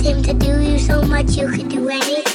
him to do you so much you could do anything.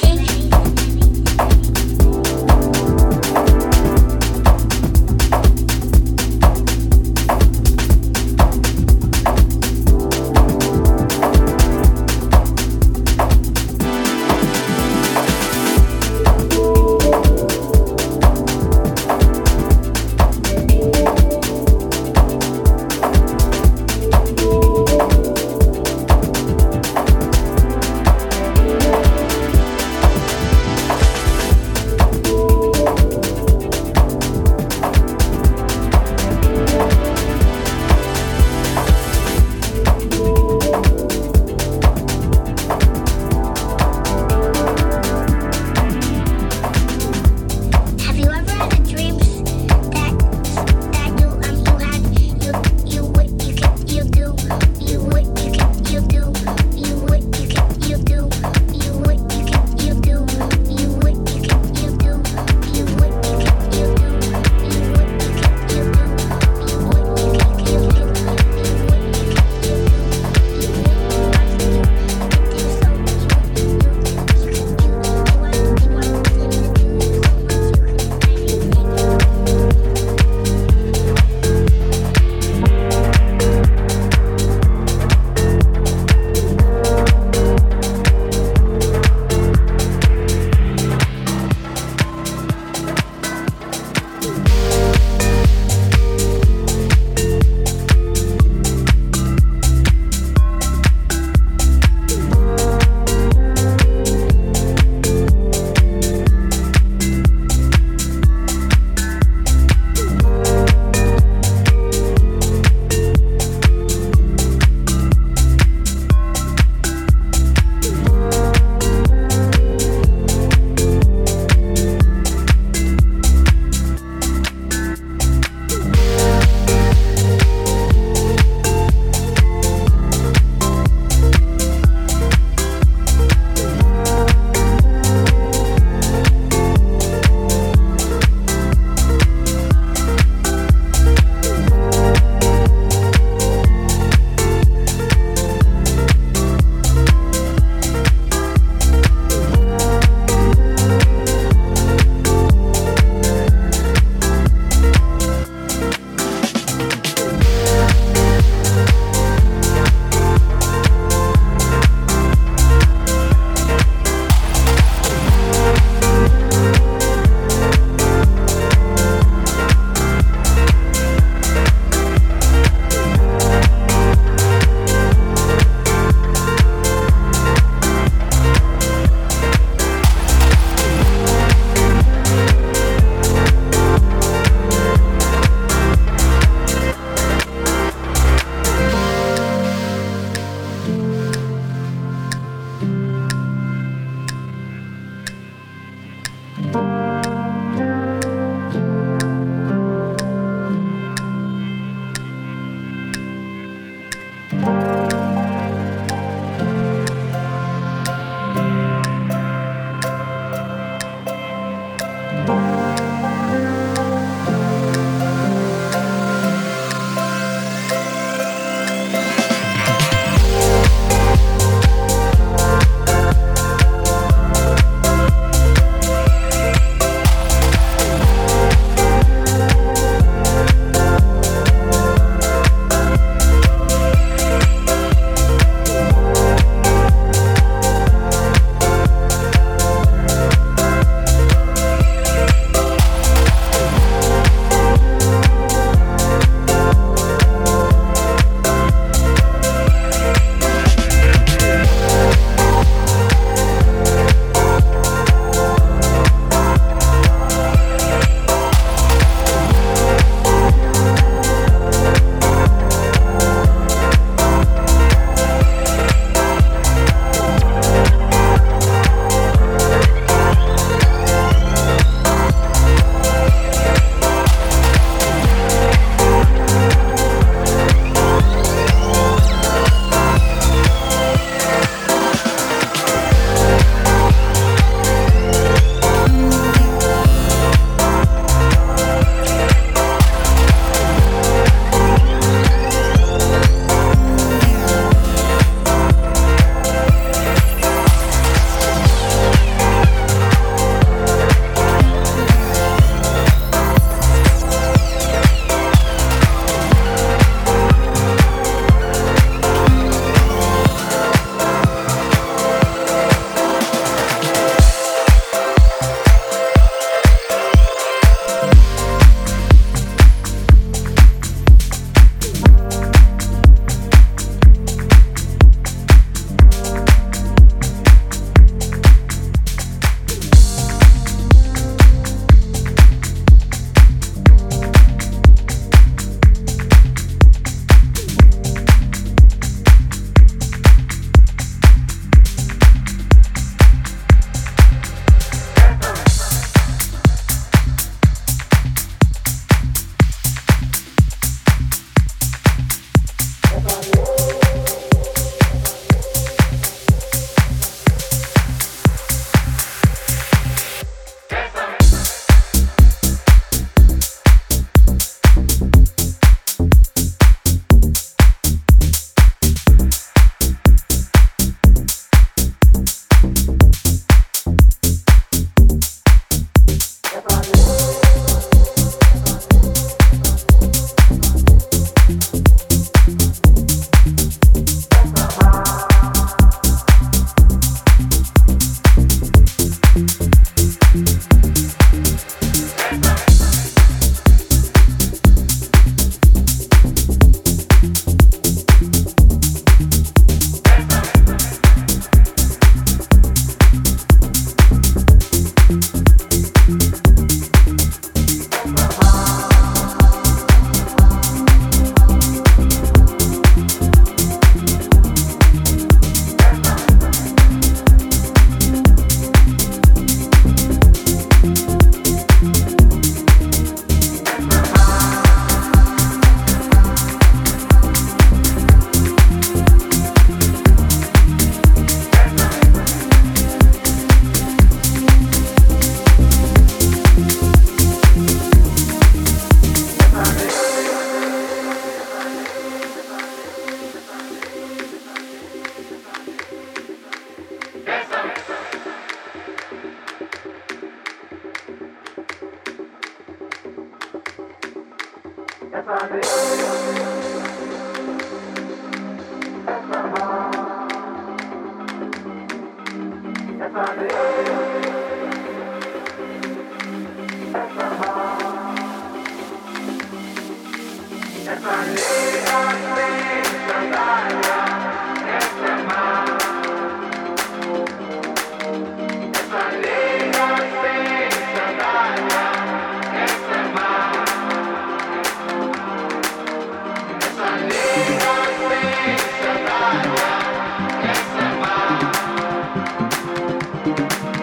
And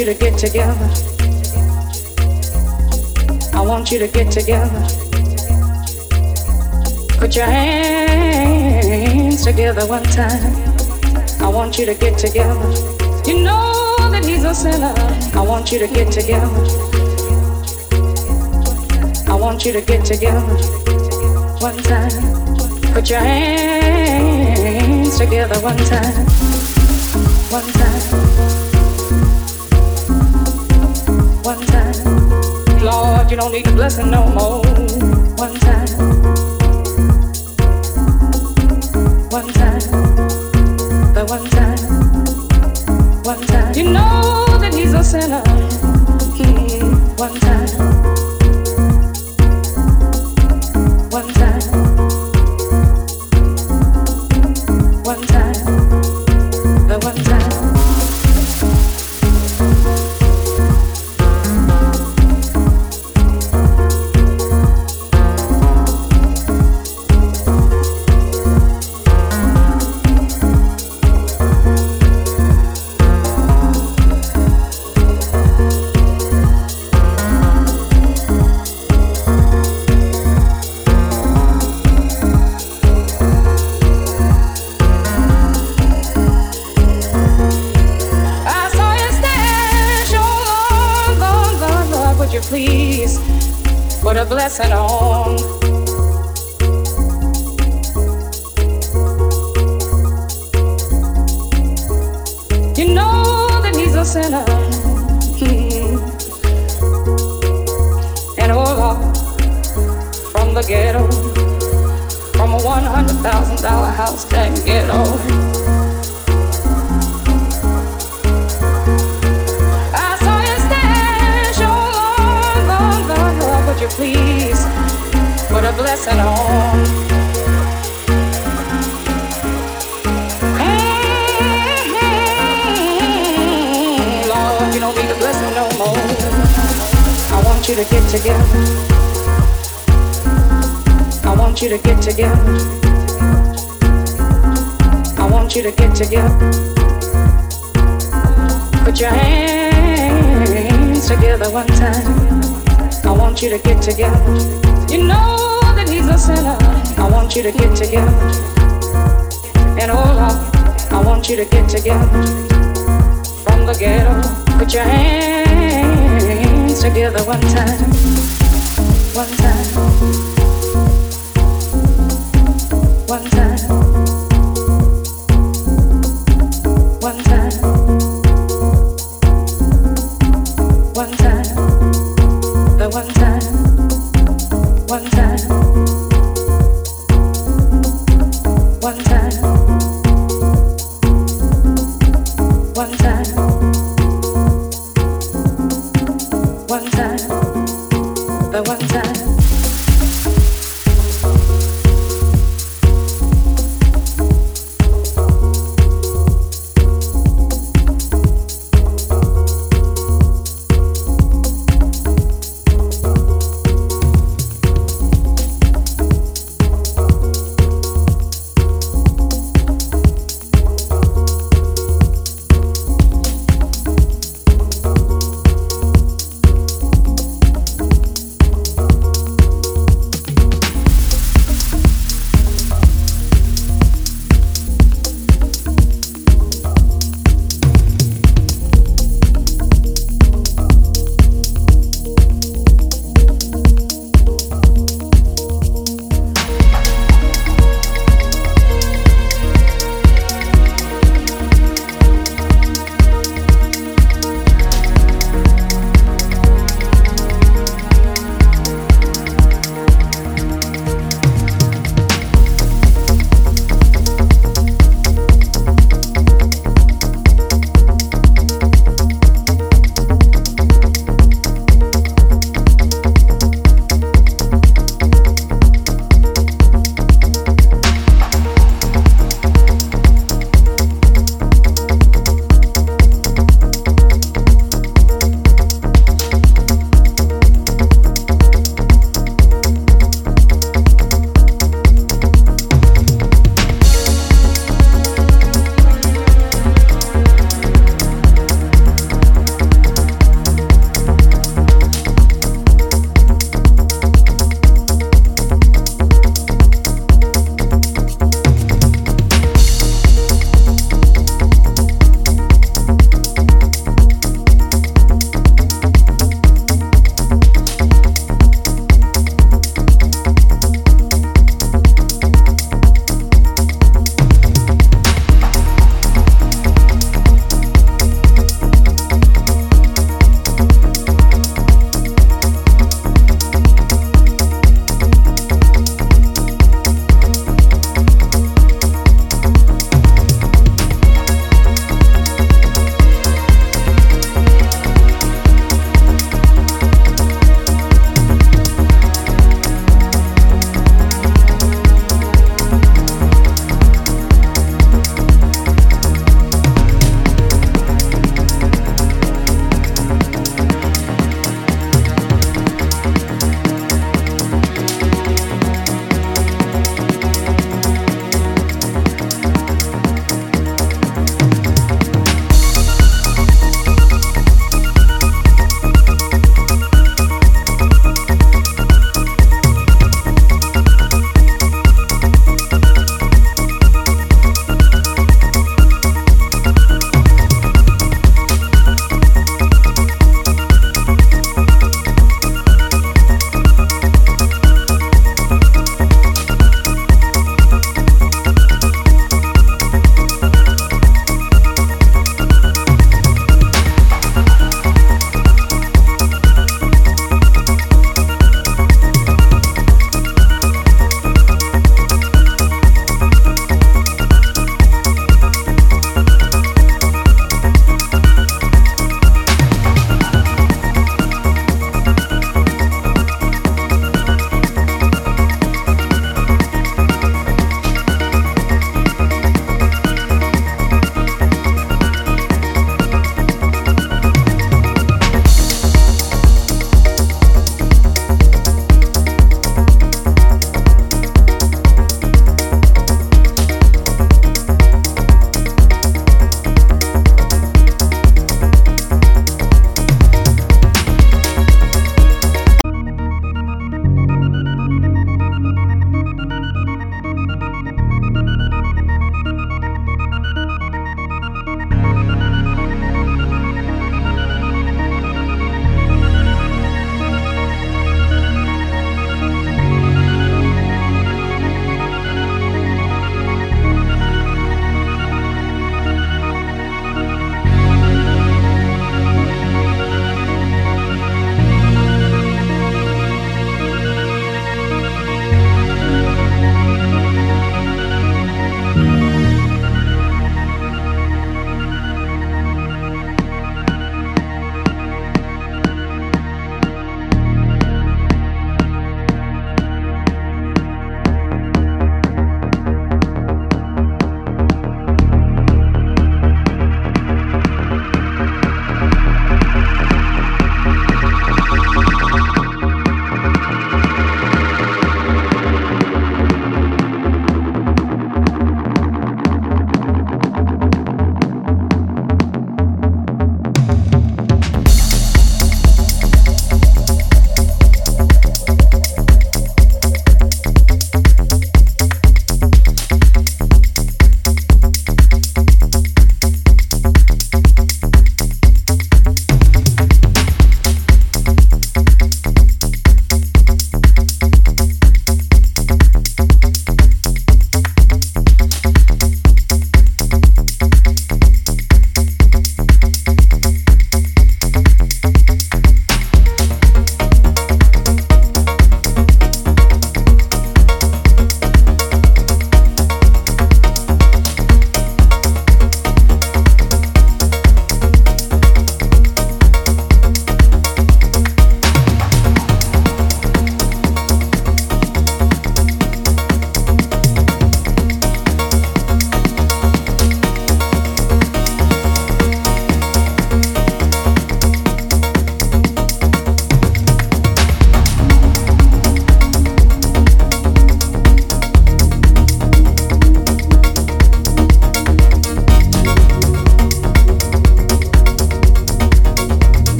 you to get together. I want you to get together. Put your hands together one time. I want you to get together. You know that he's a sinner. I want you to get together. I want you to get together. One time. Put your hands together one time. One time. You don't need a blessing no more. One time. One time. One time. One time. You know that he's a sinner. To get together.